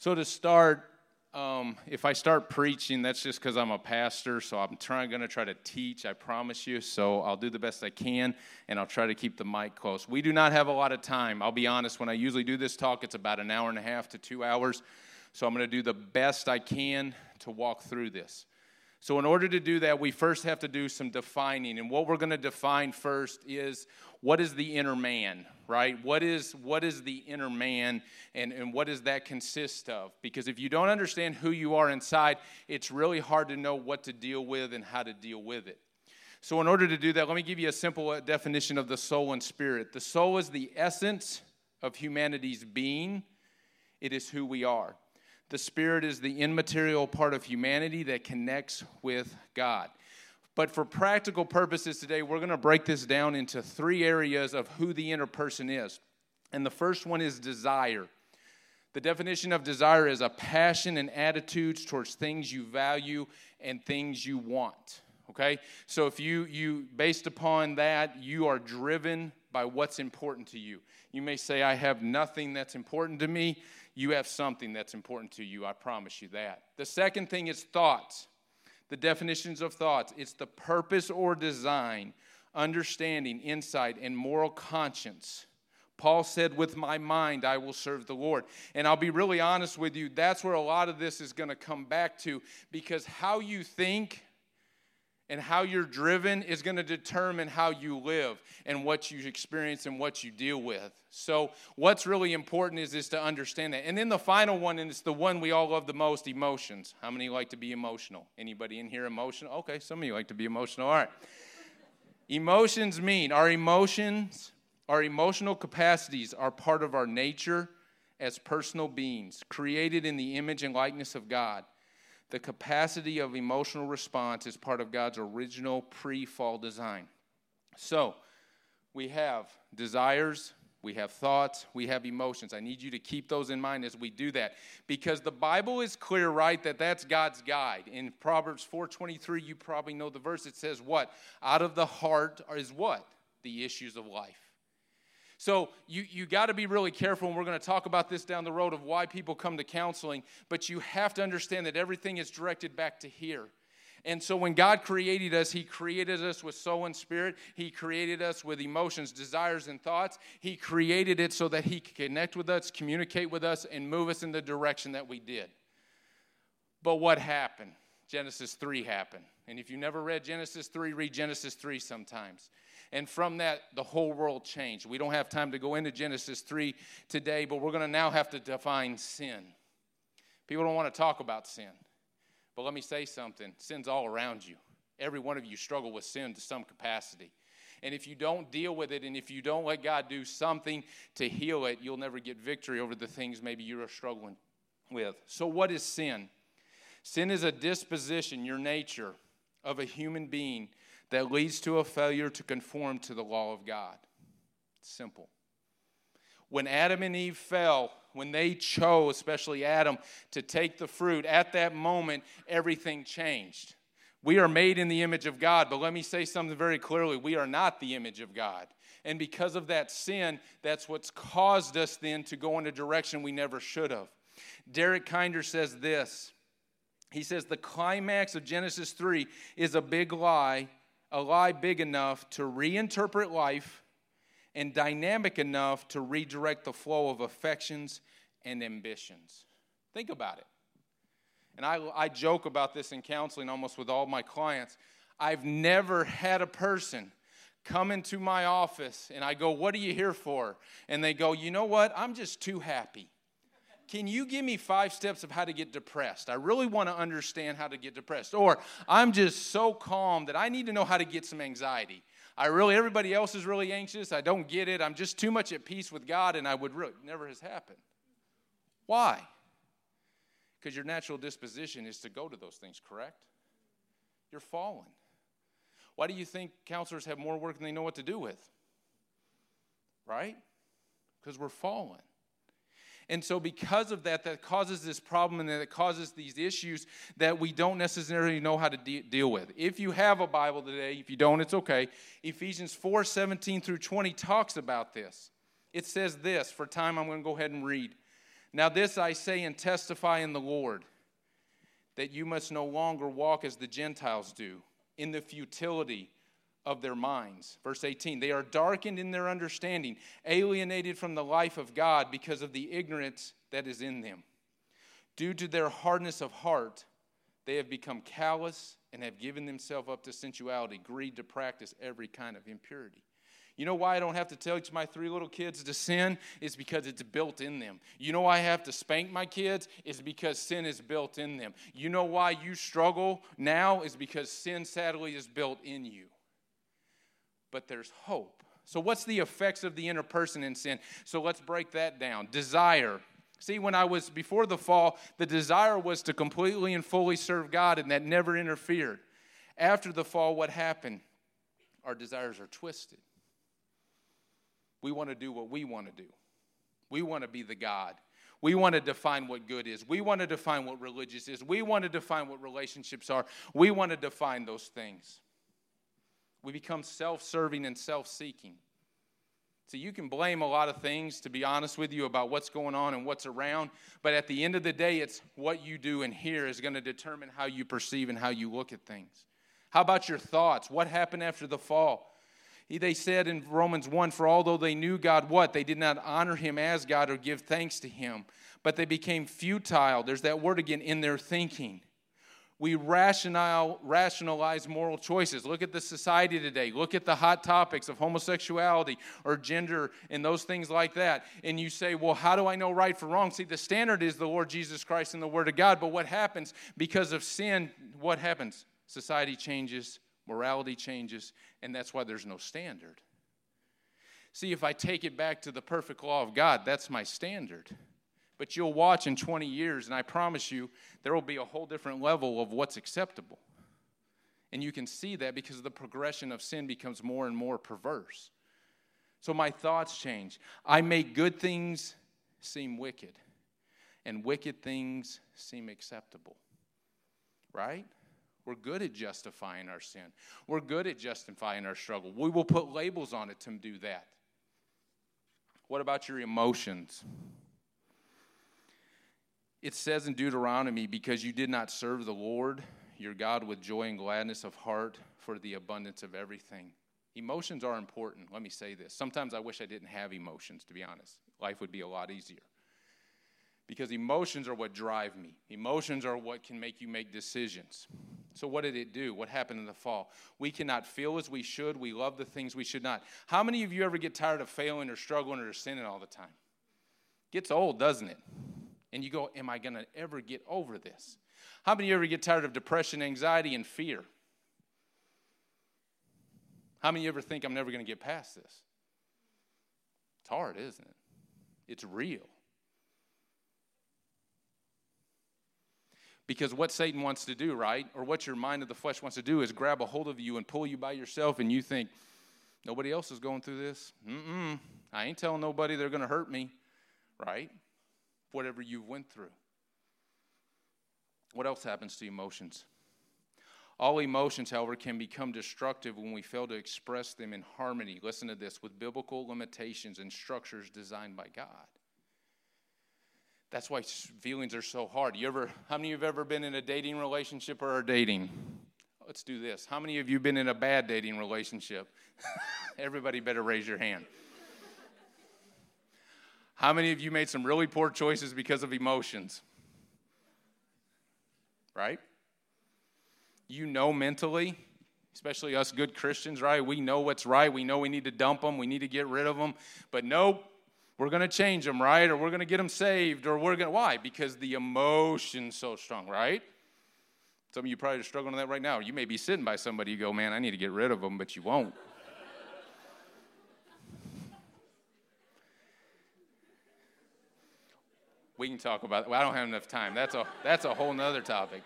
So, to start, um, if I start preaching, that's just because I'm a pastor, so I'm trying, going to try to teach, I promise you. So I'll do the best I can, and I'll try to keep the mic close. We do not have a lot of time. I'll be honest, when I usually do this talk, it's about an hour and a half to two hours. So I'm going to do the best I can to walk through this. So, in order to do that, we first have to do some defining. And what we're going to define first is what is the inner man, right? What is, what is the inner man and, and what does that consist of? Because if you don't understand who you are inside, it's really hard to know what to deal with and how to deal with it. So, in order to do that, let me give you a simple uh, definition of the soul and spirit. The soul is the essence of humanity's being, it is who we are. The Spirit is the immaterial part of humanity that connects with God. But for practical purposes today, we're going to break this down into three areas of who the inner person is. And the first one is desire. The definition of desire is a passion and attitudes towards things you value and things you want. Okay? So if you you based upon that, you are driven by what's important to you. You may say I have nothing that's important to me you have something that's important to you. I promise you that. The second thing is thoughts. The definitions of thoughts it's the purpose or design, understanding, insight, and moral conscience. Paul said, With my mind, I will serve the Lord. And I'll be really honest with you, that's where a lot of this is going to come back to because how you think and how you're driven is going to determine how you live and what you experience and what you deal with. So, what's really important is, is to understand that. And then the final one, and it's the one we all love the most emotions. How many like to be emotional? Anybody in here emotional? Okay, some of you like to be emotional. All right. Emotions mean our emotions, our emotional capacities are part of our nature as personal beings, created in the image and likeness of God. The capacity of emotional response is part of God's original pre fall design. So, we have desires, we have thoughts, we have emotions. I need you to keep those in mind as we do that because the Bible is clear, right, that that's God's guide. In Proverbs 4:23, you probably know the verse it says what? Out of the heart is what? The issues of life. So you, you got to be really careful, and we're going to talk about this down the road of why people come to counseling, but you have to understand that everything is directed back to here. And so when God created us, He created us with soul and spirit. He created us with emotions, desires, and thoughts. He created it so that He could connect with us, communicate with us, and move us in the direction that we did. But what happened? Genesis 3 happened. And if you never read Genesis 3, read Genesis 3 sometimes. And from that, the whole world changed. We don't have time to go into Genesis 3 today, but we're going to now have to define sin. People don't want to talk about sin. But let me say something sin's all around you. Every one of you struggle with sin to some capacity. And if you don't deal with it and if you don't let God do something to heal it, you'll never get victory over the things maybe you're struggling with. So, what is sin? Sin is a disposition, your nature, of a human being that leads to a failure to conform to the law of God. It's simple. When Adam and Eve fell, when they chose, especially Adam, to take the fruit, at that moment, everything changed. We are made in the image of God, but let me say something very clearly. We are not the image of God. And because of that sin, that's what's caused us then to go in a direction we never should have. Derek Kidner says this. He says, The climax of Genesis 3 is a big lie a lie big enough to reinterpret life and dynamic enough to redirect the flow of affections and ambitions. Think about it. And I, I joke about this in counseling almost with all my clients. I've never had a person come into my office and I go, What are you here for? And they go, You know what? I'm just too happy. Can you give me five steps of how to get depressed? I really want to understand how to get depressed. Or I'm just so calm that I need to know how to get some anxiety. I really, everybody else is really anxious. I don't get it. I'm just too much at peace with God, and I would really, never has happened. Why? Because your natural disposition is to go to those things, correct? You're fallen. Why do you think counselors have more work than they know what to do with? Right? Because we're fallen. And so, because of that, that causes this problem and that causes these issues that we don't necessarily know how to de- deal with. If you have a Bible today, if you don't, it's okay. Ephesians 4 17 through 20 talks about this. It says this for time, I'm going to go ahead and read. Now, this I say and testify in the Lord that you must no longer walk as the Gentiles do, in the futility of their minds. Verse 18 They are darkened in their understanding, alienated from the life of God because of the ignorance that is in them. Due to their hardness of heart, they have become callous and have given themselves up to sensuality, greed to practice every kind of impurity. You know why I don't have to tell my three little kids to sin? Is because it's built in them. You know why I have to spank my kids? Is because sin is built in them. You know why you struggle now? Is because sin sadly is built in you. But there's hope. So, what's the effects of the inner person in sin? So, let's break that down. Desire. See, when I was before the fall, the desire was to completely and fully serve God, and that never interfered. After the fall, what happened? Our desires are twisted. We want to do what we want to do. We want to be the God. We want to define what good is. We want to define what religious is. We want to define what relationships are. We want to define those things. We become self serving and self seeking. So you can blame a lot of things, to be honest with you, about what's going on and what's around. But at the end of the day, it's what you do and hear is going to determine how you perceive and how you look at things. How about your thoughts? What happened after the fall? They said in Romans 1 For although they knew God, what? They did not honor him as God or give thanks to him, but they became futile. There's that word again in their thinking. We rationalize moral choices. Look at the society today. Look at the hot topics of homosexuality or gender and those things like that. And you say, well, how do I know right from wrong? See, the standard is the Lord Jesus Christ and the Word of God. But what happens because of sin? What happens? Society changes, morality changes, and that's why there's no standard. See, if I take it back to the perfect law of God, that's my standard. But you'll watch in 20 years, and I promise you, there will be a whole different level of what's acceptable. And you can see that because the progression of sin becomes more and more perverse. So my thoughts change. I make good things seem wicked, and wicked things seem acceptable. Right? We're good at justifying our sin. We're good at justifying our struggle. We will put labels on it to do that. What about your emotions? It says in Deuteronomy, because you did not serve the Lord your God with joy and gladness of heart for the abundance of everything. Emotions are important. Let me say this. Sometimes I wish I didn't have emotions, to be honest. Life would be a lot easier because emotions are what drive me. Emotions are what can make you make decisions. So, what did it do? What happened in the fall? We cannot feel as we should. We love the things we should not. How many of you ever get tired of failing or struggling or sinning all the time? Gets old, doesn't it? And you go, Am I going to ever get over this? How many of you ever get tired of depression, anxiety, and fear? How many of you ever think I'm never going to get past this? It's hard, isn't it? It's real. Because what Satan wants to do, right, or what your mind of the flesh wants to do is grab a hold of you and pull you by yourself, and you think, nobody else is going through this. Mm-mm. I ain't telling nobody they're going to hurt me, right? Whatever you went through. What else happens to emotions? All emotions, however, can become destructive when we fail to express them in harmony. Listen to this with biblical limitations and structures designed by God. That's why feelings are so hard. You ever, how many of you have ever been in a dating relationship or are dating? Let's do this. How many of you been in a bad dating relationship? Everybody better raise your hand. How many of you made some really poor choices because of emotions? Right? You know mentally, especially us good Christians, right? We know what's right. We know we need to dump them, we need to get rid of them. But nope, we're going to change them, right? Or we're going to get them saved, or we're going to, why? Because the emotion's so strong, right? Some of you probably are struggling with that right now. You may be sitting by somebody, you go, man, I need to get rid of them, but you won't. We can talk about it. well, I don't have enough time. That's a that's a whole nother topic.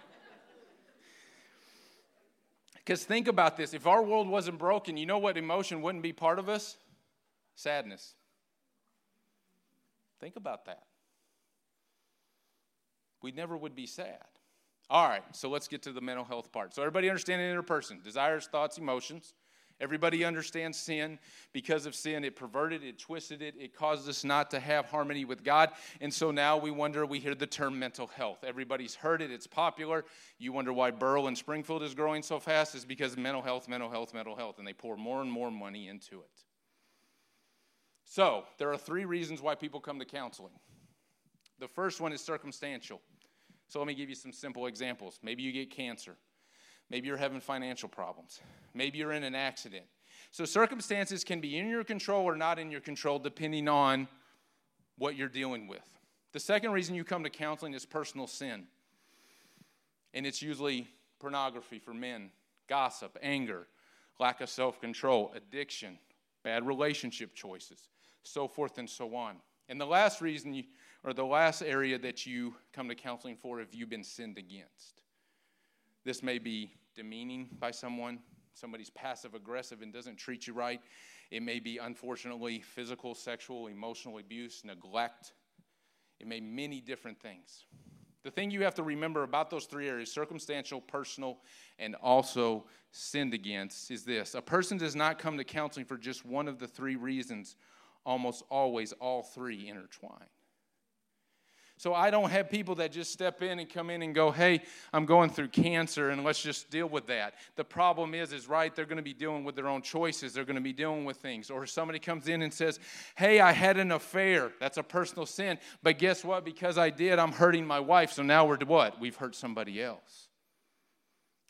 Because think about this. If our world wasn't broken, you know what emotion wouldn't be part of us? Sadness. Think about that. We never would be sad. All right, so let's get to the mental health part. So, everybody understand the inner person desires, thoughts, emotions. Everybody understands sin. Because of sin, it perverted, it twisted it, it caused us not to have harmony with God. And so now we wonder, we hear the term mental health. Everybody's heard it, it's popular. You wonder why Burrell and Springfield is growing so fast, is because mental health, mental health, mental health, and they pour more and more money into it. So, there are three reasons why people come to counseling. The first one is circumstantial. So, let me give you some simple examples. Maybe you get cancer. Maybe you're having financial problems. Maybe you're in an accident. So, circumstances can be in your control or not in your control depending on what you're dealing with. The second reason you come to counseling is personal sin. And it's usually pornography for men, gossip, anger, lack of self control, addiction, bad relationship choices, so forth and so on. And the last reason, you, or the last area that you come to counseling for, have you been sinned against? This may be demeaning by someone, somebody's passive aggressive and doesn't treat you right. It may be, unfortunately, physical, sexual, emotional abuse, neglect. It may be many different things. The thing you have to remember about those three areas circumstantial, personal, and also sinned against is this a person does not come to counseling for just one of the three reasons, almost always all three intertwine. So I don't have people that just step in and come in and go, "Hey, I'm going through cancer and let's just deal with that." The problem is is right, they're going to be dealing with their own choices. They're going to be dealing with things. Or somebody comes in and says, "Hey, I had an affair." That's a personal sin. But guess what? Because I did, I'm hurting my wife. So now we're what? We've hurt somebody else.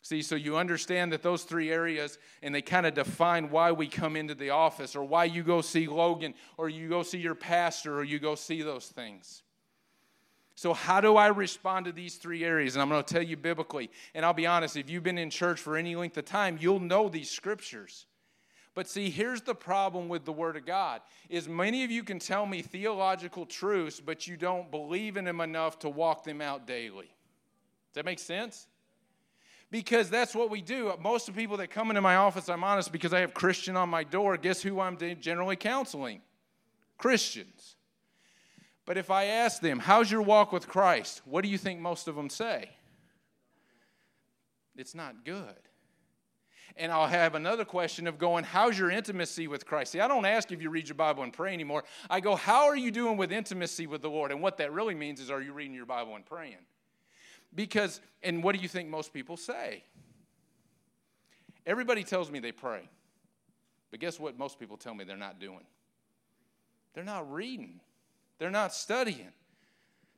See, so you understand that those three areas, and they kind of define why we come into the office, or why you go see Logan, or you go see your pastor, or you go see those things. So, how do I respond to these three areas? And I'm going to tell you biblically. And I'll be honest, if you've been in church for any length of time, you'll know these scriptures. But see, here's the problem with the Word of God is many of you can tell me theological truths, but you don't believe in them enough to walk them out daily. Does that make sense? Because that's what we do. Most of the people that come into my office, I'm honest, because I have Christian on my door, guess who I'm generally counseling? Christians. But if I ask them, How's your walk with Christ? What do you think most of them say? It's not good. And I'll have another question of going, How's your intimacy with Christ? See, I don't ask if you read your Bible and pray anymore. I go, How are you doing with intimacy with the Lord? And what that really means is, Are you reading your Bible and praying? Because, and what do you think most people say? Everybody tells me they pray. But guess what most people tell me they're not doing? They're not reading. They're not studying.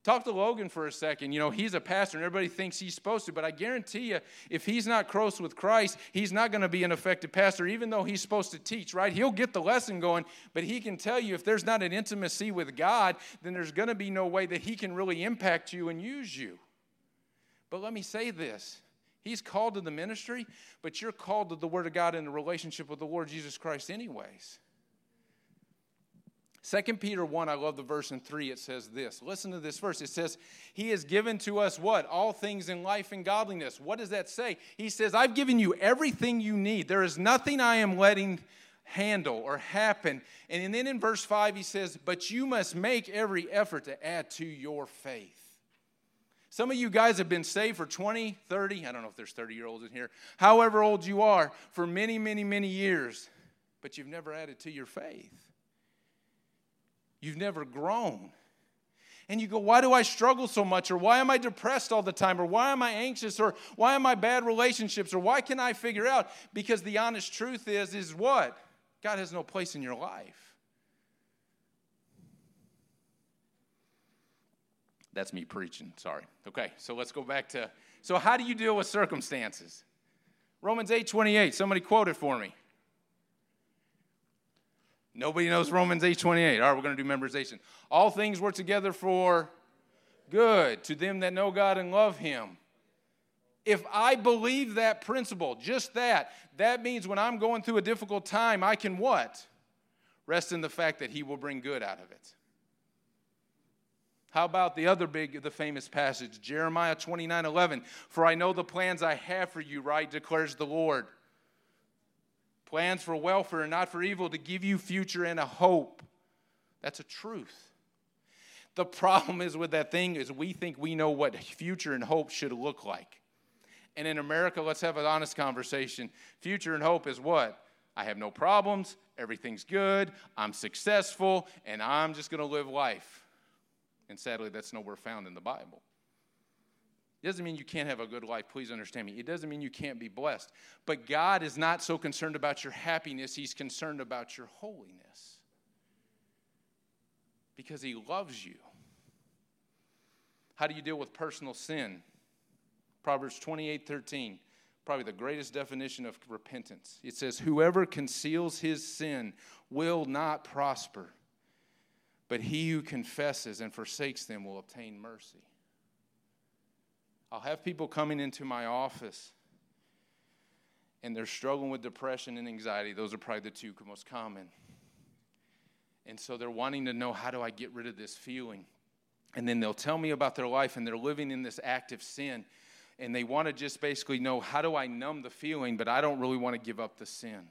Talk to Logan for a second. You know, he's a pastor and everybody thinks he's supposed to, but I guarantee you, if he's not close with Christ, he's not going to be an effective pastor, even though he's supposed to teach, right? He'll get the lesson going, but he can tell you if there's not an intimacy with God, then there's going to be no way that he can really impact you and use you. But let me say this He's called to the ministry, but you're called to the Word of God in a relationship with the Lord Jesus Christ, anyways. 2 Peter 1, I love the verse in 3. It says this. Listen to this verse. It says, He has given to us what? All things in life and godliness. What does that say? He says, I've given you everything you need. There is nothing I am letting handle or happen. And then in verse 5, he says, But you must make every effort to add to your faith. Some of you guys have been saved for 20, 30, I don't know if there's 30 year olds in here, however old you are, for many, many, many years, but you've never added to your faith. You've never grown. And you go, why do I struggle so much? Or why am I depressed all the time? Or why am I anxious? Or why am I bad relationships? Or why can I figure out? Because the honest truth is, is what? God has no place in your life. That's me preaching, sorry. Okay, so let's go back to so how do you deal with circumstances? Romans 8 28, somebody quote it for me. Nobody knows Romans 8 28. All right, we're going to do memorization. All things work together for good to them that know God and love Him. If I believe that principle, just that, that means when I'm going through a difficult time, I can what? Rest in the fact that He will bring good out of it. How about the other big, the famous passage, Jeremiah 29 11? For I know the plans I have for you, right? declares the Lord plans for welfare and not for evil, to give you future and a hope. That's a truth. The problem is with that thing is we think we know what future and hope should look like. And in America, let's have an honest conversation. Future and hope is what? I have no problems, everything's good, I'm successful, and I'm just going to live life. And sadly, that's nowhere found in the Bible. It doesn't mean you can't have a good life, please understand me. It doesn't mean you can't be blessed. But God is not so concerned about your happiness, He's concerned about your holiness. Because He loves you. How do you deal with personal sin? Proverbs 28 13, probably the greatest definition of repentance. It says, Whoever conceals his sin will not prosper, but he who confesses and forsakes them will obtain mercy. I'll have people coming into my office and they're struggling with depression and anxiety. Those are probably the two most common. And so they're wanting to know how do I get rid of this feeling? And then they'll tell me about their life and they're living in this active sin and they want to just basically know how do I numb the feeling, but I don't really want to give up the sin.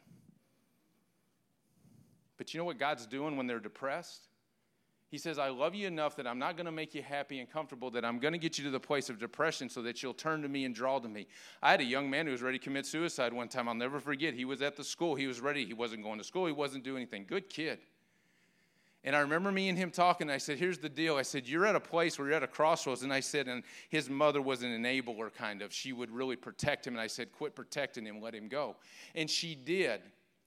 But you know what God's doing when they're depressed? He says, I love you enough that I'm not going to make you happy and comfortable, that I'm going to get you to the place of depression so that you'll turn to me and draw to me. I had a young man who was ready to commit suicide one time. I'll never forget. He was at the school. He was ready. He wasn't going to school. He wasn't doing anything. Good kid. And I remember me and him talking. I said, Here's the deal. I said, You're at a place where you're at a crossroads. And I said, And his mother was an enabler, kind of. She would really protect him. And I said, Quit protecting him, let him go. And she did.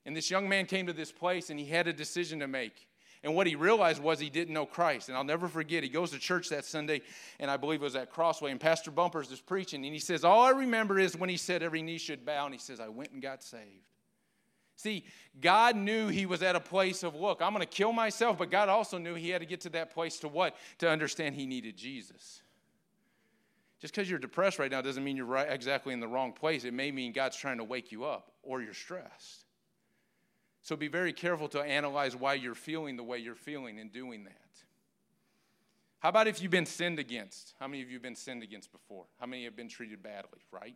And this young man came to this place and he had a decision to make. And what he realized was he didn't know Christ. And I'll never forget, he goes to church that Sunday, and I believe it was at Crossway, and Pastor Bumpers is preaching. And he says, All I remember is when he said every knee should bow, and he says, I went and got saved. See, God knew he was at a place of, look, I'm going to kill myself, but God also knew he had to get to that place to what? To understand he needed Jesus. Just because you're depressed right now doesn't mean you're right exactly in the wrong place. It may mean God's trying to wake you up or you're stressed. So be very careful to analyze why you're feeling the way you're feeling in doing that. How about if you've been sinned against? How many of you have been sinned against before? How many have been treated badly, right?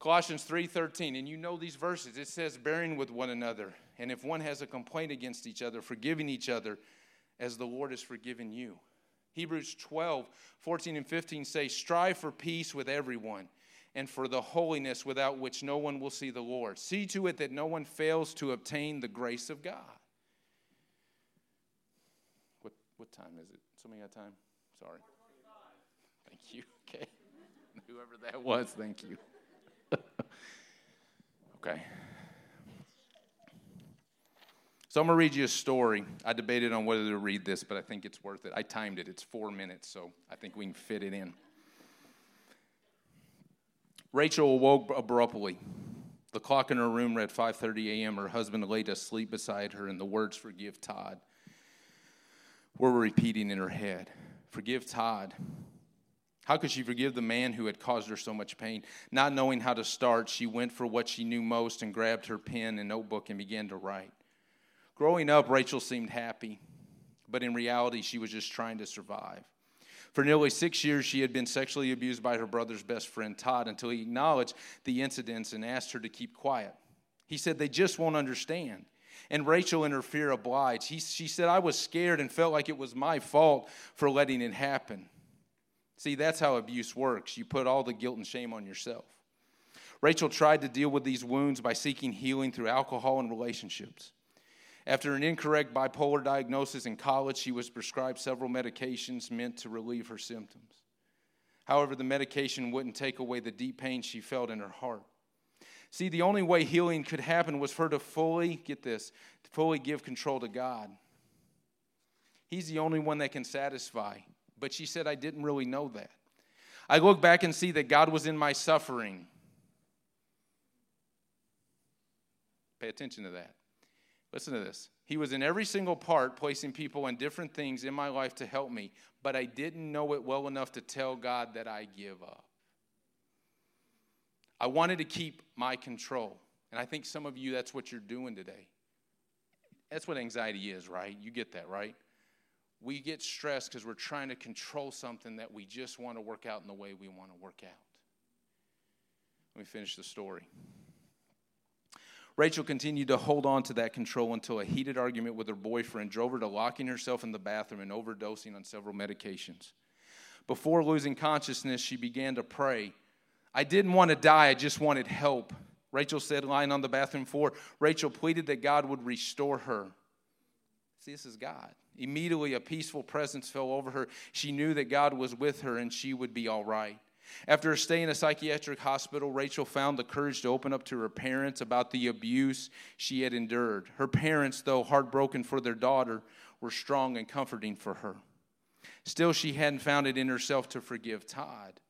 Colossians 3:13, and you know these verses. It says bearing with one another, and if one has a complaint against each other, forgiving each other as the Lord has forgiven you. Hebrews 12, 14 and 15 say, Strive for peace with everyone and for the holiness without which no one will see the Lord. See to it that no one fails to obtain the grace of God. What, what time is it? Somebody got time? Sorry. Thank you. Okay. Whoever that was, thank you. okay. So I'm going to read you a story. I debated on whether to read this, but I think it's worth it. I timed it. It's four minutes, so I think we can fit it in. Rachel awoke abruptly. The clock in her room read 5:30 a.m. Her husband laid asleep beside her, and the words "Forgive Todd" were repeating in her head. Forgive Todd. How could she forgive the man who had caused her so much pain? Not knowing how to start, she went for what she knew most and grabbed her pen and notebook and began to write. Growing up, Rachel seemed happy, but in reality, she was just trying to survive. For nearly six years, she had been sexually abused by her brother's best friend, Todd, until he acknowledged the incidents and asked her to keep quiet. He said, They just won't understand. And Rachel, in her fear, obliged. He, she said, I was scared and felt like it was my fault for letting it happen. See, that's how abuse works. You put all the guilt and shame on yourself. Rachel tried to deal with these wounds by seeking healing through alcohol and relationships. After an incorrect bipolar diagnosis in college, she was prescribed several medications meant to relieve her symptoms. However, the medication wouldn't take away the deep pain she felt in her heart. See, the only way healing could happen was for her to fully, get this, to fully give control to God. He's the only one that can satisfy. But she said, I didn't really know that. I look back and see that God was in my suffering. Pay attention to that. Listen to this. He was in every single part, placing people and different things in my life to help me, but I didn't know it well enough to tell God that I give up. I wanted to keep my control. And I think some of you, that's what you're doing today. That's what anxiety is, right? You get that, right? we get stressed because we're trying to control something that we just want to work out in the way we want to work out. Let me finish the story. Rachel continued to hold on to that control until a heated argument with her boyfriend drove her to locking herself in the bathroom and overdosing on several medications. Before losing consciousness, she began to pray. I didn't want to die, I just wanted help. Rachel said, lying on the bathroom floor, Rachel pleaded that God would restore her. See, this is God. Immediately, a peaceful presence fell over her. She knew that God was with her and she would be all right. After a stay in a psychiatric hospital, Rachel found the courage to open up to her parents about the abuse she had endured. Her parents, though heartbroken for their daughter, were strong and comforting for her. Still, she hadn't found it in herself to forgive Todd.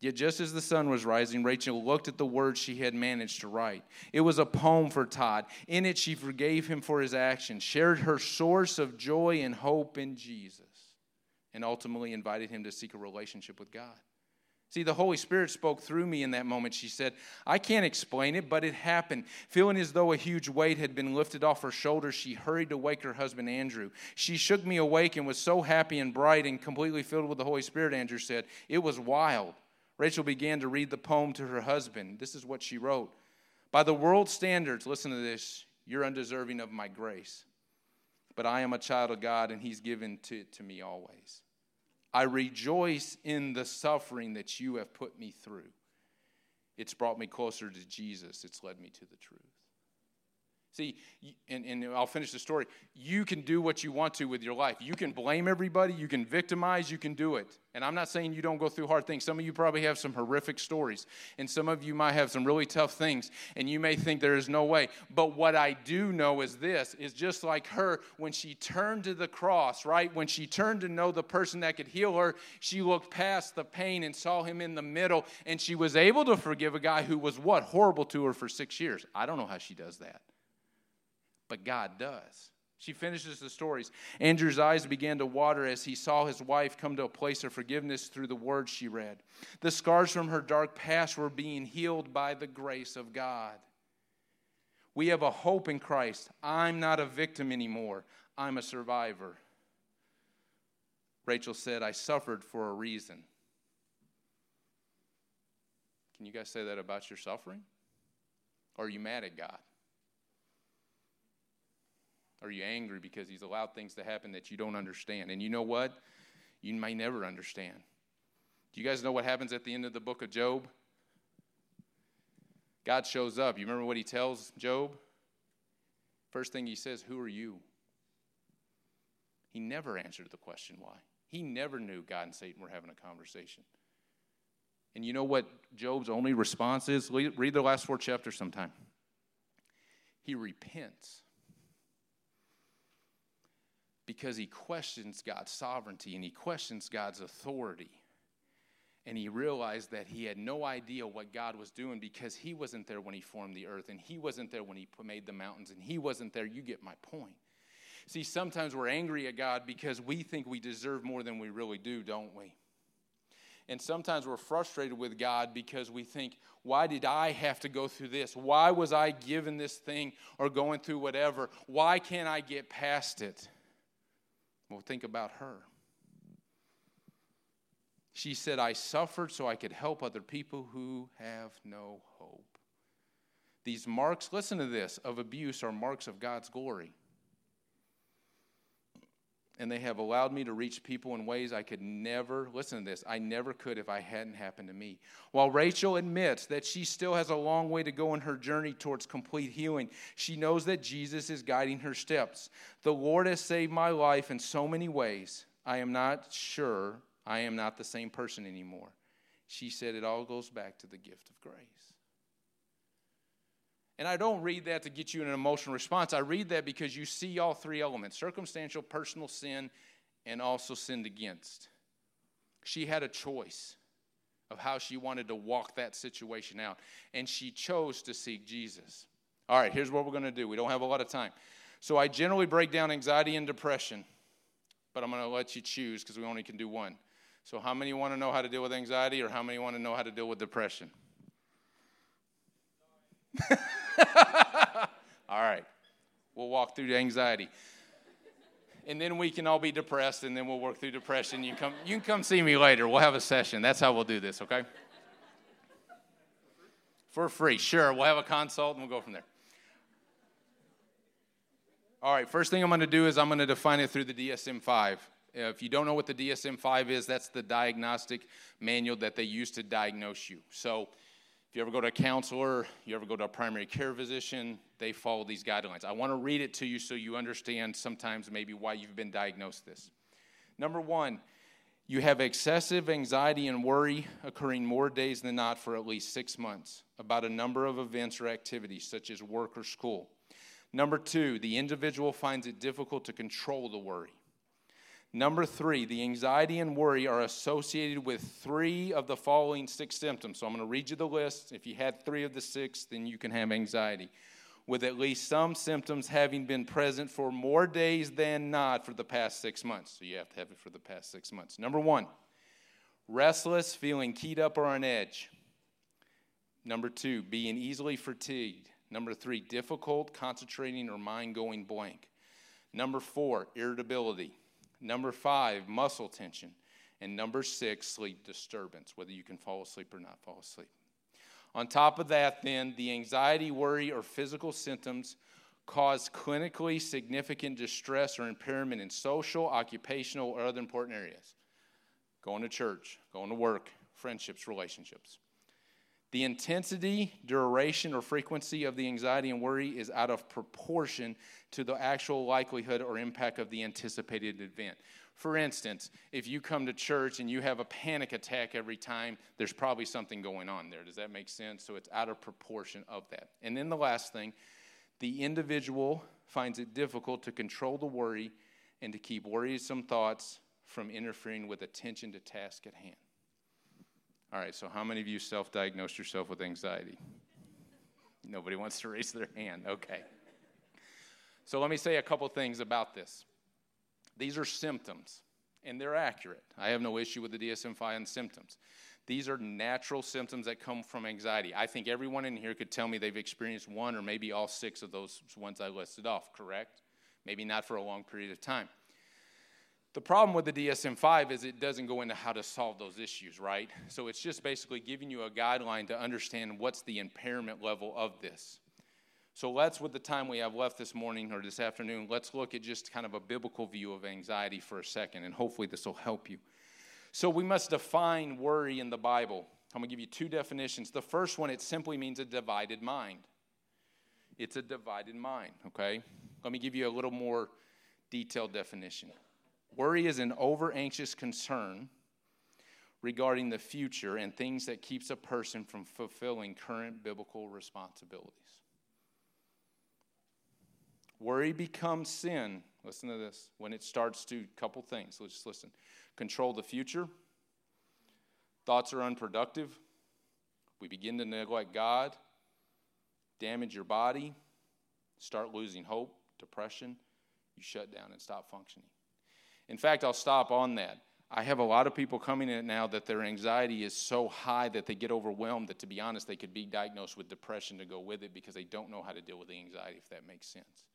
Yet, just as the sun was rising, Rachel looked at the words she had managed to write. It was a poem for Todd. In it, she forgave him for his actions, shared her source of joy and hope in Jesus, and ultimately invited him to seek a relationship with God. See, the Holy Spirit spoke through me in that moment. She said, I can't explain it, but it happened. Feeling as though a huge weight had been lifted off her shoulders, she hurried to wake her husband, Andrew. She shook me awake and was so happy and bright and completely filled with the Holy Spirit, Andrew said. It was wild. Rachel began to read the poem to her husband. This is what she wrote By the world's standards, listen to this, you're undeserving of my grace. But I am a child of God, and He's given to, to me always. I rejoice in the suffering that you have put me through. It's brought me closer to Jesus, it's led me to the truth. See, and, and I'll finish the story. You can do what you want to with your life. You can blame everybody, you can victimize, you can do it. And I'm not saying you don't go through hard things. Some of you probably have some horrific stories, and some of you might have some really tough things, and you may think there is no way. But what I do know is this is just like her when she turned to the cross, right? When she turned to know the person that could heal her, she looked past the pain and saw him in the middle, and she was able to forgive a guy who was what? Horrible to her for six years. I don't know how she does that but God does. She finishes the stories. Andrew's eyes began to water as he saw his wife come to a place of forgiveness through the words she read. The scars from her dark past were being healed by the grace of God. We have a hope in Christ. I'm not a victim anymore, I'm a survivor. Rachel said, I suffered for a reason. Can you guys say that about your suffering? Or are you mad at God? Are you angry because he's allowed things to happen that you don't understand? And you know what? You may never understand. Do you guys know what happens at the end of the book of Job? God shows up. You remember what he tells Job? First thing he says, Who are you? He never answered the question why. He never knew God and Satan were having a conversation. And you know what Job's only response is? Read the last four chapters sometime. He repents because he questions God's sovereignty and he questions God's authority. And he realized that he had no idea what God was doing because he wasn't there when he formed the earth and he wasn't there when he made the mountains and he wasn't there. You get my point. See, sometimes we're angry at God because we think we deserve more than we really do, don't we? And sometimes we're frustrated with God because we think, why did I have to go through this? Why was I given this thing or going through whatever? Why can't I get past it? Well, think about her. She said, I suffered so I could help other people who have no hope. These marks, listen to this, of abuse are marks of God's glory and they have allowed me to reach people in ways I could never, listen to this, I never could if I hadn't happened to me. While Rachel admits that she still has a long way to go in her journey towards complete healing, she knows that Jesus is guiding her steps. The Lord has saved my life in so many ways. I am not sure I am not the same person anymore. She said it all goes back to the gift of grace. And I don't read that to get you an emotional response. I read that because you see all three elements circumstantial, personal sin, and also sinned against. She had a choice of how she wanted to walk that situation out, and she chose to seek Jesus. All right, here's what we're going to do. We don't have a lot of time. So I generally break down anxiety and depression, but I'm going to let you choose because we only can do one. So, how many want to know how to deal with anxiety, or how many want to know how to deal with depression? all right. We'll walk through the anxiety. And then we can all be depressed, and then we'll work through depression. You can come, you can come see me later. We'll have a session. That's how we'll do this, okay? For free. Sure. We'll have a consult, and we'll go from there. All right, first thing I'm going to do is I'm going to define it through the DSM 5. Uh, if you don't know what the DSM 5 is, that's the diagnostic manual that they use to diagnose you. So If you ever go to a counselor, you ever go to a primary care physician, they follow these guidelines. I want to read it to you so you understand sometimes maybe why you've been diagnosed this. Number one, you have excessive anxiety and worry occurring more days than not for at least six months about a number of events or activities, such as work or school. Number two, the individual finds it difficult to control the worry. Number three, the anxiety and worry are associated with three of the following six symptoms. So I'm going to read you the list. If you had three of the six, then you can have anxiety. With at least some symptoms having been present for more days than not for the past six months. So you have to have it for the past six months. Number one, restless, feeling keyed up or on edge. Number two, being easily fatigued. Number three, difficult concentrating or mind going blank. Number four, irritability. Number five, muscle tension. And number six, sleep disturbance, whether you can fall asleep or not fall asleep. On top of that, then, the anxiety, worry, or physical symptoms cause clinically significant distress or impairment in social, occupational, or other important areas going to church, going to work, friendships, relationships. The intensity, duration, or frequency of the anxiety and worry is out of proportion to the actual likelihood or impact of the anticipated event. For instance, if you come to church and you have a panic attack every time, there's probably something going on there. Does that make sense? So it's out of proportion of that. And then the last thing the individual finds it difficult to control the worry and to keep worrisome thoughts from interfering with attention to task at hand. All right, so how many of you self diagnosed yourself with anxiety? Nobody wants to raise their hand. Okay. So let me say a couple things about this. These are symptoms, and they're accurate. I have no issue with the DSM 5 and symptoms. These are natural symptoms that come from anxiety. I think everyone in here could tell me they've experienced one or maybe all six of those ones I listed off, correct? Maybe not for a long period of time. The problem with the DSM 5 is it doesn't go into how to solve those issues, right? So it's just basically giving you a guideline to understand what's the impairment level of this. So let's, with the time we have left this morning or this afternoon, let's look at just kind of a biblical view of anxiety for a second, and hopefully this will help you. So we must define worry in the Bible. I'm going to give you two definitions. The first one, it simply means a divided mind. It's a divided mind, okay? Let me give you a little more detailed definition. Worry is an over anxious concern regarding the future and things that keeps a person from fulfilling current biblical responsibilities. Worry becomes sin. Listen to this. When it starts to couple things. Let's just listen. Control the future. Thoughts are unproductive. We begin to neglect God. Damage your body. Start losing hope, depression. You shut down and stop functioning. In fact, I'll stop on that. I have a lot of people coming in now that their anxiety is so high that they get overwhelmed that, to be honest, they could be diagnosed with depression to go with it because they don't know how to deal with the anxiety, if that makes sense.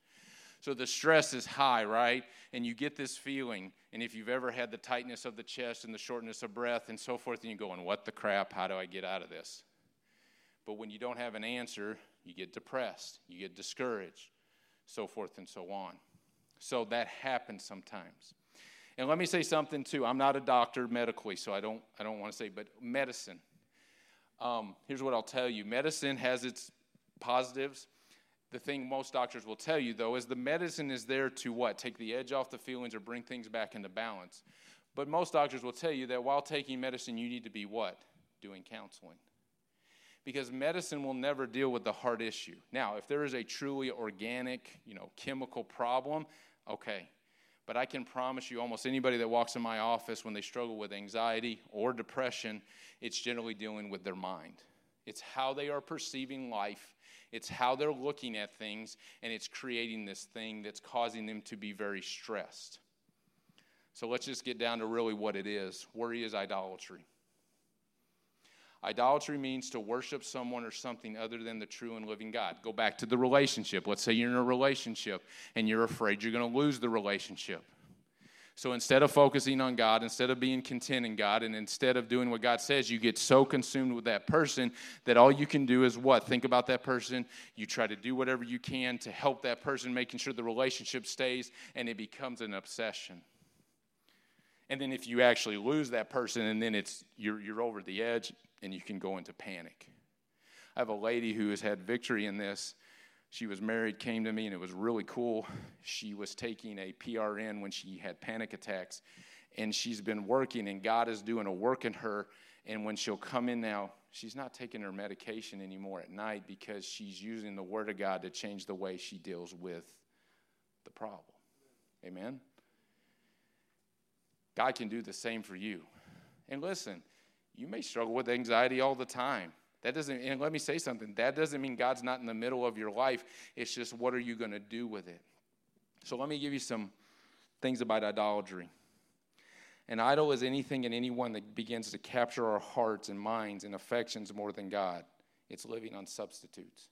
So the stress is high, right? And you get this feeling. And if you've ever had the tightness of the chest and the shortness of breath and so forth, and you're going, What the crap? How do I get out of this? But when you don't have an answer, you get depressed, you get discouraged, so forth and so on. So that happens sometimes. And let me say something too. I'm not a doctor medically, so I don't, I don't want to say, but medicine. Um, here's what I'll tell you medicine has its positives. The thing most doctors will tell you, though, is the medicine is there to what? Take the edge off the feelings or bring things back into balance. But most doctors will tell you that while taking medicine, you need to be what? Doing counseling. Because medicine will never deal with the heart issue. Now, if there is a truly organic, you know, chemical problem, okay, but I can promise you, almost anybody that walks in my office when they struggle with anxiety or depression, it's generally dealing with their mind. It's how they are perceiving life, it's how they're looking at things, and it's creating this thing that's causing them to be very stressed. So let's just get down to really what it is worry is idolatry. Idolatry means to worship someone or something other than the true and living God. Go back to the relationship. Let's say you're in a relationship and you're afraid you're going to lose the relationship. So instead of focusing on God, instead of being content in God, and instead of doing what God says, you get so consumed with that person that all you can do is what? Think about that person. You try to do whatever you can to help that person, making sure the relationship stays, and it becomes an obsession. And then if you actually lose that person, and then it's you're, you're over the edge, and you can go into panic. I have a lady who has had victory in this. She was married, came to me, and it was really cool. She was taking a PRN when she had panic attacks, and she's been working, and God is doing a work in her. And when she'll come in now, she's not taking her medication anymore at night because she's using the Word of God to change the way she deals with the problem. Amen? God can do the same for you. And listen, you may struggle with anxiety all the time. That doesn't, and let me say something, that doesn't mean God's not in the middle of your life. It's just what are you going to do with it? So let me give you some things about idolatry. An idol is anything and anyone that begins to capture our hearts and minds and affections more than God. It's living on substitutes.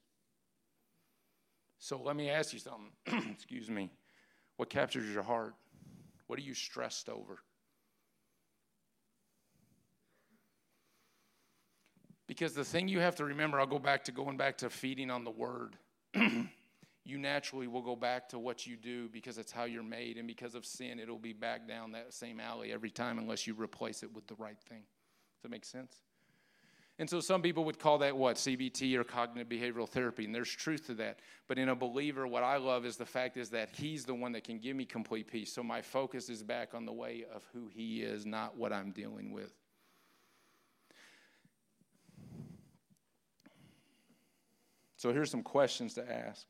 So let me ask you something. Excuse me. What captures your heart? What are you stressed over? Because the thing you have to remember, I'll go back to going back to feeding on the word. you naturally will go back to what you do because it's how you're made. And because of sin, it'll be back down that same alley every time unless you replace it with the right thing. Does that make sense? And so some people would call that what? CBT or cognitive behavioral therapy. And there's truth to that. But in a believer, what I love is the fact is that he's the one that can give me complete peace. So my focus is back on the way of who he is, not what I'm dealing with. So here's some questions to ask.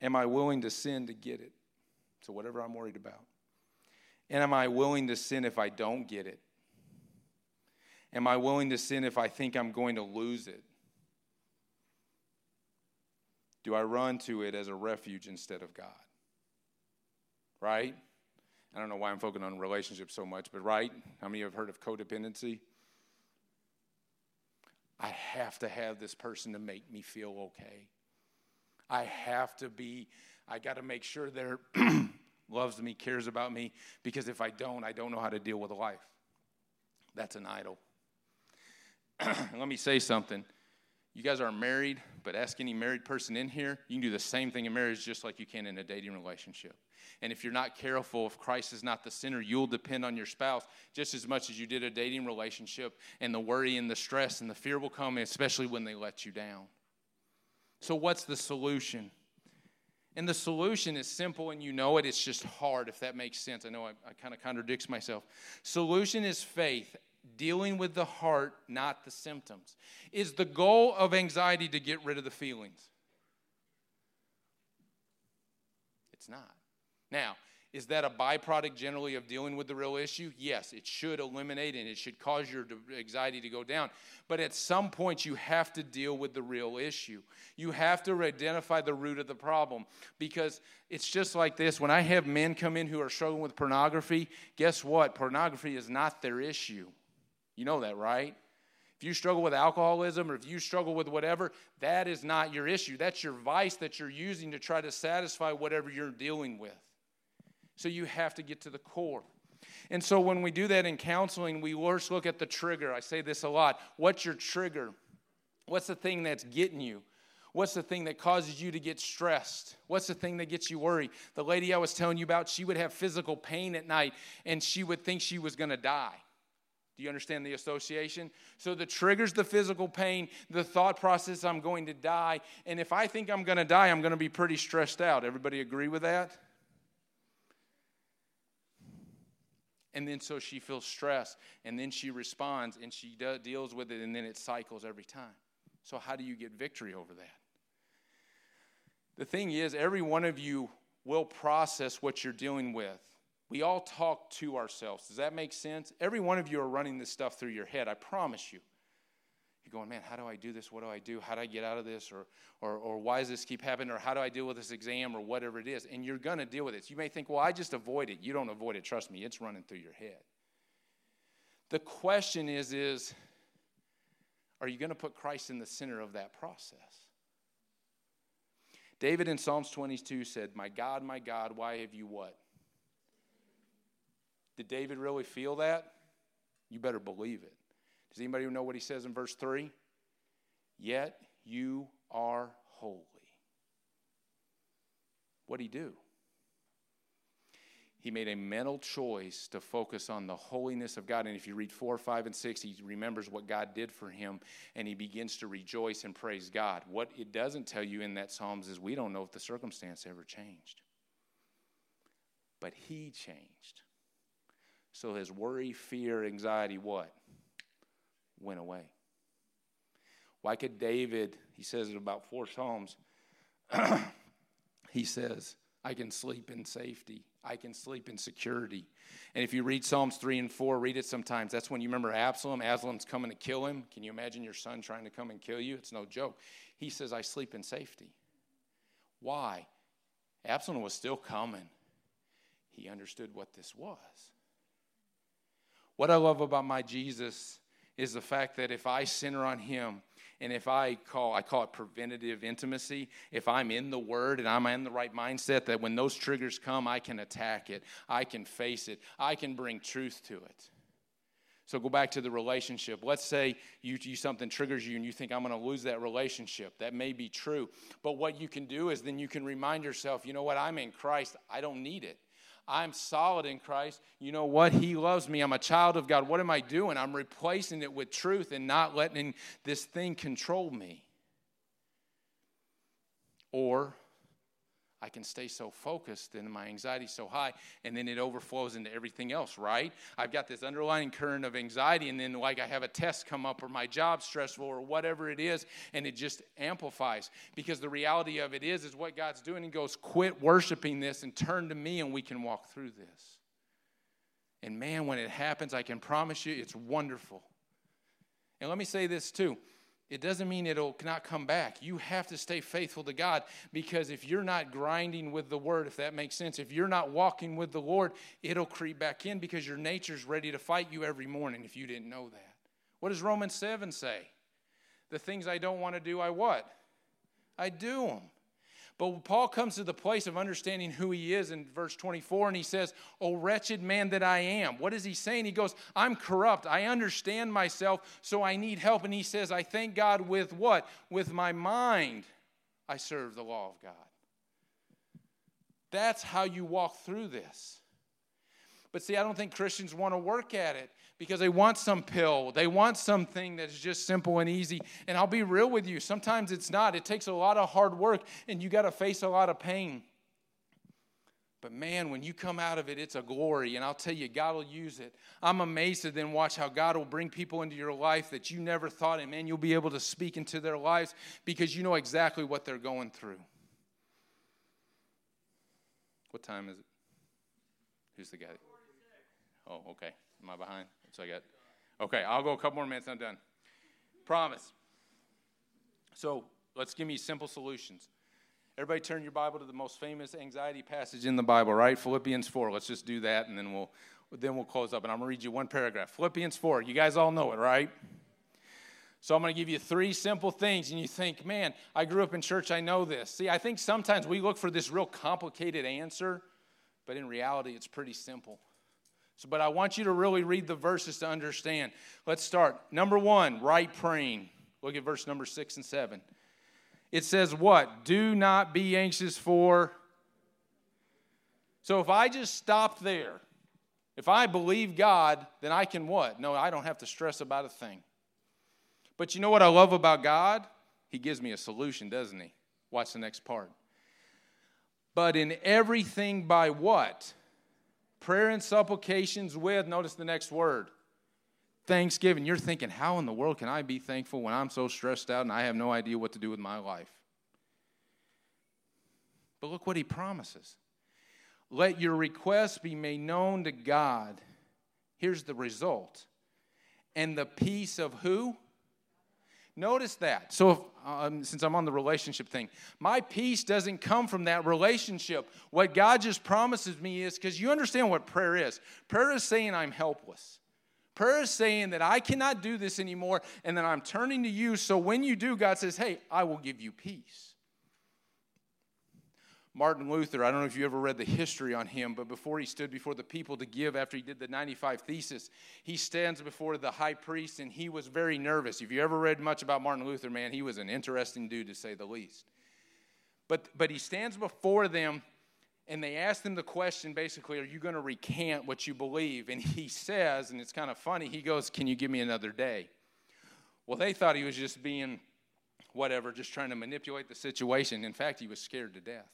Am I willing to sin to get it? So, whatever I'm worried about. And am I willing to sin if I don't get it? Am I willing to sin if I think I'm going to lose it? Do I run to it as a refuge instead of God? Right? I don't know why I'm focusing on relationships so much, but right? How many of you have heard of codependency? I have to have this person to make me feel okay. I have to be, I got to make sure they're loves me, cares about me, because if I don't, I don't know how to deal with life. That's an idol. Let me say something. You guys are married, but ask any married person in here, you can do the same thing in marriage just like you can in a dating relationship. And if you're not careful, if Christ is not the center, you'll depend on your spouse just as much as you did a dating relationship. And the worry and the stress and the fear will come, especially when they let you down. So, what's the solution? And the solution is simple and you know it, it's just hard if that makes sense. I know I, I kind of contradicts myself. Solution is faith, dealing with the heart, not the symptoms. Is the goal of anxiety to get rid of the feelings? It's not. Now, is that a byproduct generally of dealing with the real issue? Yes, it should eliminate and it should cause your anxiety to go down. But at some point, you have to deal with the real issue. You have to identify the root of the problem because it's just like this. When I have men come in who are struggling with pornography, guess what? Pornography is not their issue. You know that, right? If you struggle with alcoholism or if you struggle with whatever, that is not your issue. That's your vice that you're using to try to satisfy whatever you're dealing with. So you have to get to the core. And so when we do that in counseling, we first look at the trigger. I say this a lot. What's your trigger? What's the thing that's getting you? What's the thing that causes you to get stressed? What's the thing that gets you worried? The lady I was telling you about, she would have physical pain at night and she would think she was going to die. Do you understand the association? So the triggers the physical pain, the thought process I'm going to die, and if I think I'm going to die, I'm going to be pretty stressed out. Everybody agree with that? And then so she feels stress, and then she responds, and she deals with it, and then it cycles every time. So, how do you get victory over that? The thing is, every one of you will process what you're dealing with. We all talk to ourselves. Does that make sense? Every one of you are running this stuff through your head, I promise you You're going, man, how do I do this? What do I do? How do I get out of this? Or, or, or why does this keep happening? Or how do I deal with this exam or whatever it is? And you're going to deal with it. You may think, well, I just avoid it. You don't avoid it. Trust me, it's running through your head. The question is, is are you going to put Christ in the center of that process? David in Psalms 22 said, My God, my God, why have you what? Did David really feel that? You better believe it. Does anybody know what he says in verse 3? Yet you are holy. What'd he do? he made a mental choice to focus on the holiness of God. And if you read 4, 5, and 6, he remembers what God did for him and he begins to rejoice and praise God. What it doesn't tell you in that Psalms is we don't know if the circumstance ever changed. But he changed. So his worry, fear, anxiety, what? Went away. Why could David, he says it about four Psalms, he says, I can sleep in safety. I can sleep in security. And if you read Psalms 3 and 4, read it sometimes. That's when you remember Absalom. Absalom's coming to kill him. Can you imagine your son trying to come and kill you? It's no joke. He says, I sleep in safety. Why? Absalom was still coming. He understood what this was. What I love about my Jesus is the fact that if I center on him, and if I call, I call it preventative intimacy. If I'm in the Word and I'm in the right mindset, that when those triggers come, I can attack it, I can face it, I can bring truth to it. So go back to the relationship. Let's say you, you something triggers you and you think I'm going to lose that relationship. That may be true. But what you can do is then you can remind yourself, you know what? I'm in Christ. I don't need it. I'm solid in Christ. You know what? He loves me. I'm a child of God. What am I doing? I'm replacing it with truth and not letting this thing control me. Or I can stay so focused and my anxiety so high, and then it overflows into everything else, right? I've got this underlying current of anxiety, and then, like, I have a test come up, or my job's stressful, or whatever it is, and it just amplifies. Because the reality of it is, is what God's doing. He goes, Quit worshiping this and turn to me, and we can walk through this. And man, when it happens, I can promise you it's wonderful. And let me say this too it doesn't mean it'll not come back. You have to stay faithful to God because if you're not grinding with the word, if that makes sense, if you're not walking with the Lord, it'll creep back in because your nature's ready to fight you every morning if you didn't know that. What does Romans 7 say? The things I don't want to do, I what? I do them. But Paul comes to the place of understanding who he is in verse 24, and he says, Oh, wretched man that I am. What is he saying? He goes, I'm corrupt. I understand myself, so I need help. And he says, I thank God with what? With my mind, I serve the law of God. That's how you walk through this. But see, I don't think Christians want to work at it because they want some pill. They want something that's just simple and easy. And I'll be real with you, sometimes it's not. It takes a lot of hard work and you got to face a lot of pain. But man, when you come out of it, it's a glory. And I'll tell you, God will use it. I'm amazed to then watch how God will bring people into your life that you never thought, and man, you'll be able to speak into their lives because you know exactly what they're going through. What time is it? Who's the guy? Oh, okay. Am I behind? So I got, okay, I'll go a couple more minutes, I'm done. Promise. So let's give me simple solutions. Everybody turn your Bible to the most famous anxiety passage in the Bible, right? Philippians 4. Let's just do that and then we'll then we'll close up and I'm going to read you one paragraph. Philippians 4. You guys all know it, right? So I'm going to give you three simple things and you think, "Man, I grew up in church, I know this." See, I think sometimes we look for this real complicated answer, but in reality it's pretty simple. So, but I want you to really read the verses to understand. Let's start. Number one, right praying. Look at verse number six and seven. It says, What? Do not be anxious for. So if I just stop there, if I believe God, then I can what? No, I don't have to stress about a thing. But you know what I love about God? He gives me a solution, doesn't he? Watch the next part. But in everything by what? Prayer and supplications with, notice the next word, thanksgiving. You're thinking, how in the world can I be thankful when I'm so stressed out and I have no idea what to do with my life? But look what he promises. Let your requests be made known to God. Here's the result. And the peace of who? Notice that. So, if, um, since I'm on the relationship thing, my peace doesn't come from that relationship. What God just promises me is because you understand what prayer is. Prayer is saying I'm helpless. Prayer is saying that I cannot do this anymore and that I'm turning to you. So when you do, God says, Hey, I will give you peace. Martin Luther, I don't know if you ever read the history on him, but before he stood before the people to give after he did the 95 Thesis, he stands before the high priest and he was very nervous. If you ever read much about Martin Luther, man, he was an interesting dude to say the least. But, but he stands before them And they asked him the question basically, Are you going to recant what you believe? And he says, and it's kind of funny, he goes, Can you give me another day? Well, they thought he was just being whatever, just trying to manipulate the situation. In fact, he was scared to death.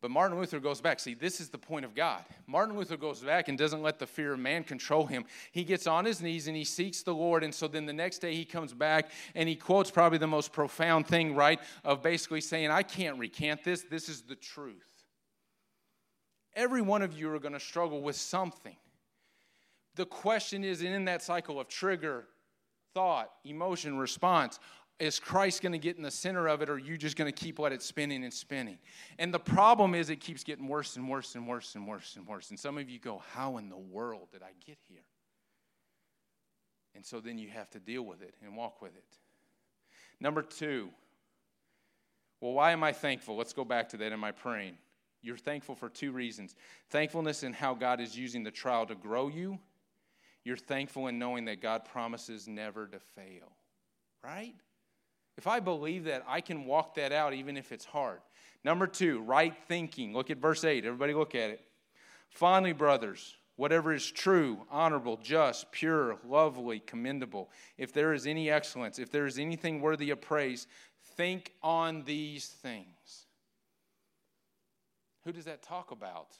But Martin Luther goes back. See, this is the point of God. Martin Luther goes back and doesn't let the fear of man control him. He gets on his knees and he seeks the Lord. And so then the next day he comes back and he quotes probably the most profound thing, right? Of basically saying, I can't recant this. This is the truth. Every one of you are going to struggle with something. The question is in that cycle of trigger, thought, emotion, response, is Christ going to get in the center of it, or are you just going to keep let it spinning and spinning? And the problem is, it keeps getting worse and worse and worse and worse and worse. And some of you go, How in the world did I get here? And so then you have to deal with it and walk with it. Number two, well, why am I thankful? Let's go back to that in my praying. You're thankful for two reasons thankfulness in how God is using the trial to grow you. You're thankful in knowing that God promises never to fail, right? If I believe that, I can walk that out even if it's hard. Number two, right thinking. Look at verse 8. Everybody look at it. Finally, brothers, whatever is true, honorable, just, pure, lovely, commendable, if there is any excellence, if there is anything worthy of praise, think on these things. Who does that talk about?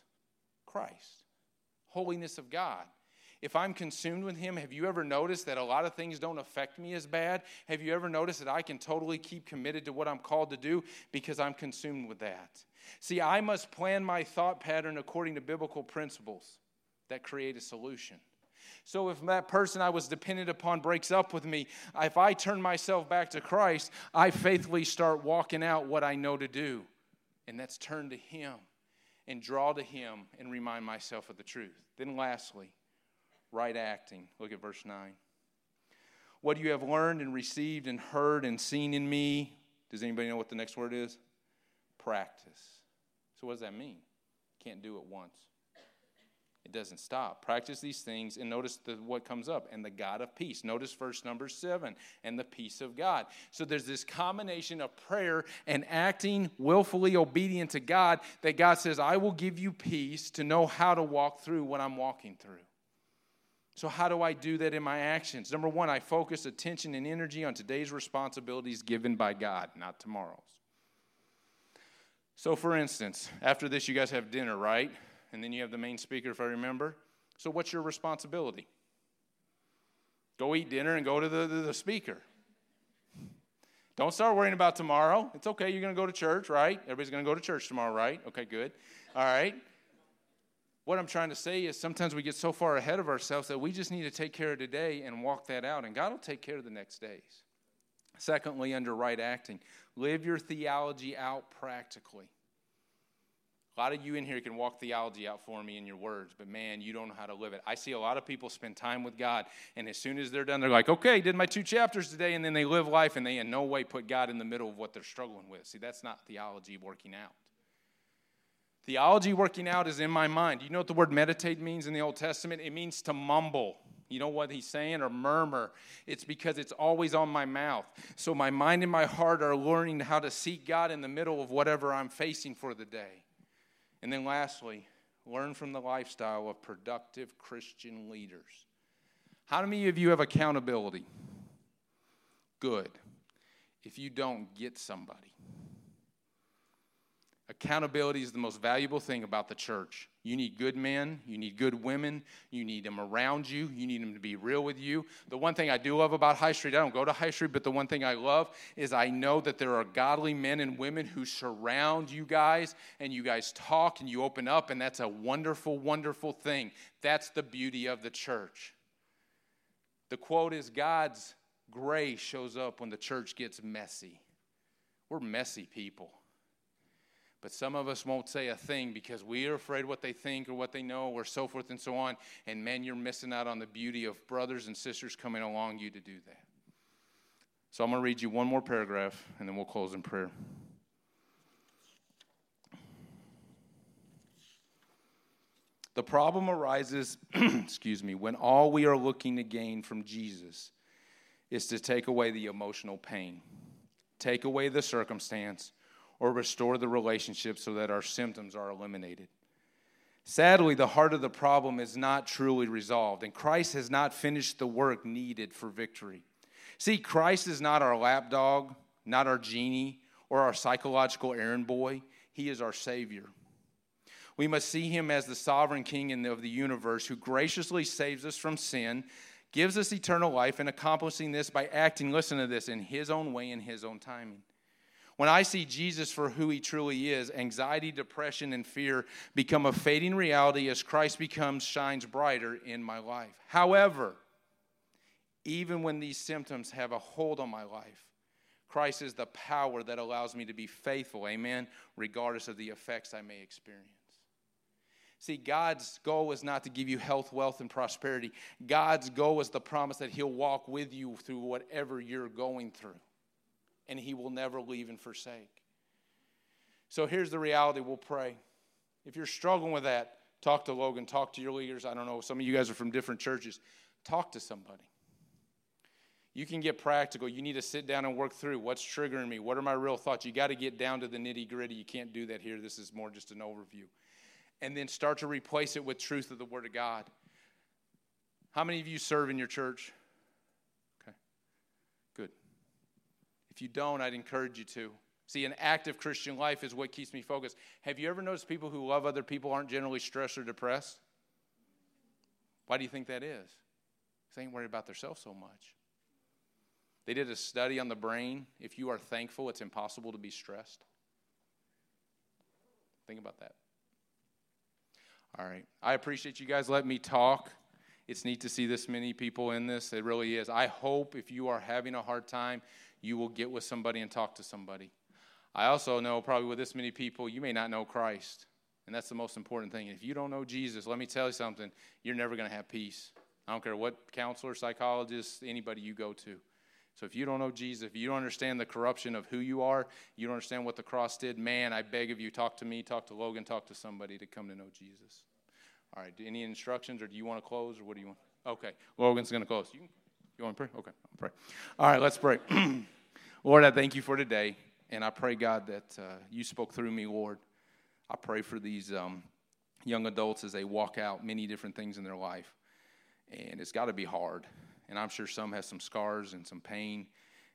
Christ. Holiness of God if I'm consumed with Him, have you ever noticed that a lot of things don't affect me as bad? Have you ever noticed that I can totally keep committed to what I'm called to do because I'm consumed with that? See, I must plan my thought pattern according to biblical principles that create a solution. So if that person I was dependent upon breaks up with me, if I turn myself back to Christ, I faithfully start walking out what I know to do. And that's turn to Him and draw to Him and remind myself of the truth. Then, lastly, right acting. Look at verse 9. What you have learned and received and heard and seen in me, does anybody know what the next word is? Practice. So, what does that mean? Can't do it once. It doesn't stop. Practice these things and notice the, what comes up. And the God of peace. Notice verse number seven and the peace of God. So there's this combination of prayer and acting willfully obedient to God that God says, I will give you peace to know how to walk through what I'm walking through. So, how do I do that in my actions? Number one, I focus attention and energy on today's responsibilities given by God, not tomorrow's. So, for instance, after this, you guys have dinner, right? And then you have the main speaker, if I remember. So, what's your responsibility? Go eat dinner and go to the, the, the speaker. Don't start worrying about tomorrow. It's okay, you're going to go to church, right? Everybody's going to go to church tomorrow, right? Okay, good. All right. What I'm trying to say is sometimes we get so far ahead of ourselves that we just need to take care of today and walk that out, and God will take care of the next days. Secondly, under right acting, live your theology out practically. A lot of you in here can walk theology out for me in your words, but man, you don't know how to live it. I see a lot of people spend time with God, and as soon as they're done, they're like, okay, did my two chapters today, and then they live life and they in no way put God in the middle of what they're struggling with. See, that's not theology working out. Theology working out is in my mind. You know what the word meditate means in the Old Testament? It means to mumble. You know what he's saying? Or murmur. It's because it's always on my mouth. So my mind and my heart are learning how to seek God in the middle of whatever I'm facing for the day. And then lastly, learn from the lifestyle of productive Christian leaders. How many of you have accountability? Good. If you don't, get somebody. Accountability is the most valuable thing about the church. You need good men, you need good women, you need them around you, you need them to be real with you. The one thing I do love about High Street, I don't go to High Street, but the one thing I love is I know that there are godly men and women who surround you guys and you guys talk and you open up, and that's a wonderful, wonderful thing. That's the beauty of the church. The quote is God's grace shows up when the church gets messy. We're messy people. But some of us won't say a thing because we are afraid what they think or what they know or so forth and so on. And man, you're missing out on the beauty of brothers and sisters coming along you to do that. So I'm going to read you one more paragraph and then we'll close in prayer. The problem arises, excuse me, when all we are looking to gain from Jesus is to take away the emotional pain, take away the circumstance, or restore the relationship so that our symptoms are eliminated. Sadly, the heart of the problem is not truly resolved, and Christ has not finished the work needed for victory. See, Christ is not our lapdog, not our genie, or our psychological errand boy. He is our Savior. We must see him as the sovereign king of the universe who graciously saves us from sin, gives us eternal life, and accomplishing this by acting, listen to this, in his own way, in his own timing. When I see Jesus for who he truly is, anxiety, depression, and fear become a fading reality as Christ becomes shines brighter in my life. However, even when these symptoms have a hold on my life, Christ is the power that allows me to be faithful, amen, regardless of the effects I may experience. See, God's goal is not to give you health, wealth, and prosperity. God's goal is the promise that He'll walk with you through whatever you're going through, and He will never leave and forsake. So here's the reality we'll pray. If you're struggling with that, talk to Logan, talk to your leaders. I don't know, some of you guys are from different churches. Talk to somebody. You can get practical. You need to sit down and work through what's triggering me. What are my real thoughts? You got to get down to the nitty gritty. You can't do that here. This is more just an overview and then start to replace it with truth of the Word of God. How many of you serve in your church? Okay, good. If you don't, I'd encourage you to. See, an active Christian life is what keeps me focused. Have you ever noticed people who love other people aren't generally stressed or depressed? Why do you think that is? Because they ain't worried about themselves so much. They did a study on the brain. If you are thankful, it's impossible to be stressed. Think about that. All right. I appreciate you guys letting me talk. It's neat to see this many people in this. It really is. I hope if you are having a hard time, you will get with somebody and talk to somebody. I also know probably with this many people, you may not know Christ. And that's the most important thing. If you don't know Jesus, let me tell you something, you're never going to have peace. I don't care what counselor, psychologist, anybody you go to. So if you don't know Jesus, if you don't understand the corruption of who you are, you don't understand what the cross did, man, I beg of you, talk to me, talk to Logan, talk to somebody to come to know Jesus. All right, any instructions, or do you want to close, or what do you want? Okay, Logan's going to close. You, you want to pray? Okay, I'll pray. All right, let's pray. Lord, I thank you for today, and I pray, God, that uh, you spoke through me, Lord. I pray for these um, young adults as they walk out many different things in their life, and it's got to be hard. And I'm sure some have some scars and some pain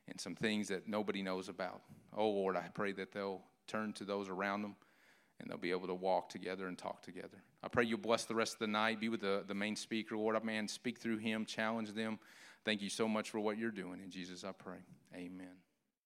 and some things that nobody knows about. Oh, Lord, I pray that they'll turn to those around them and they'll be able to walk together and talk together. I pray you bless the rest of the night. Be with the, the main speaker, Lord. I man, speak through him, challenge them. Thank you so much for what you're doing. In Jesus, I pray. Amen.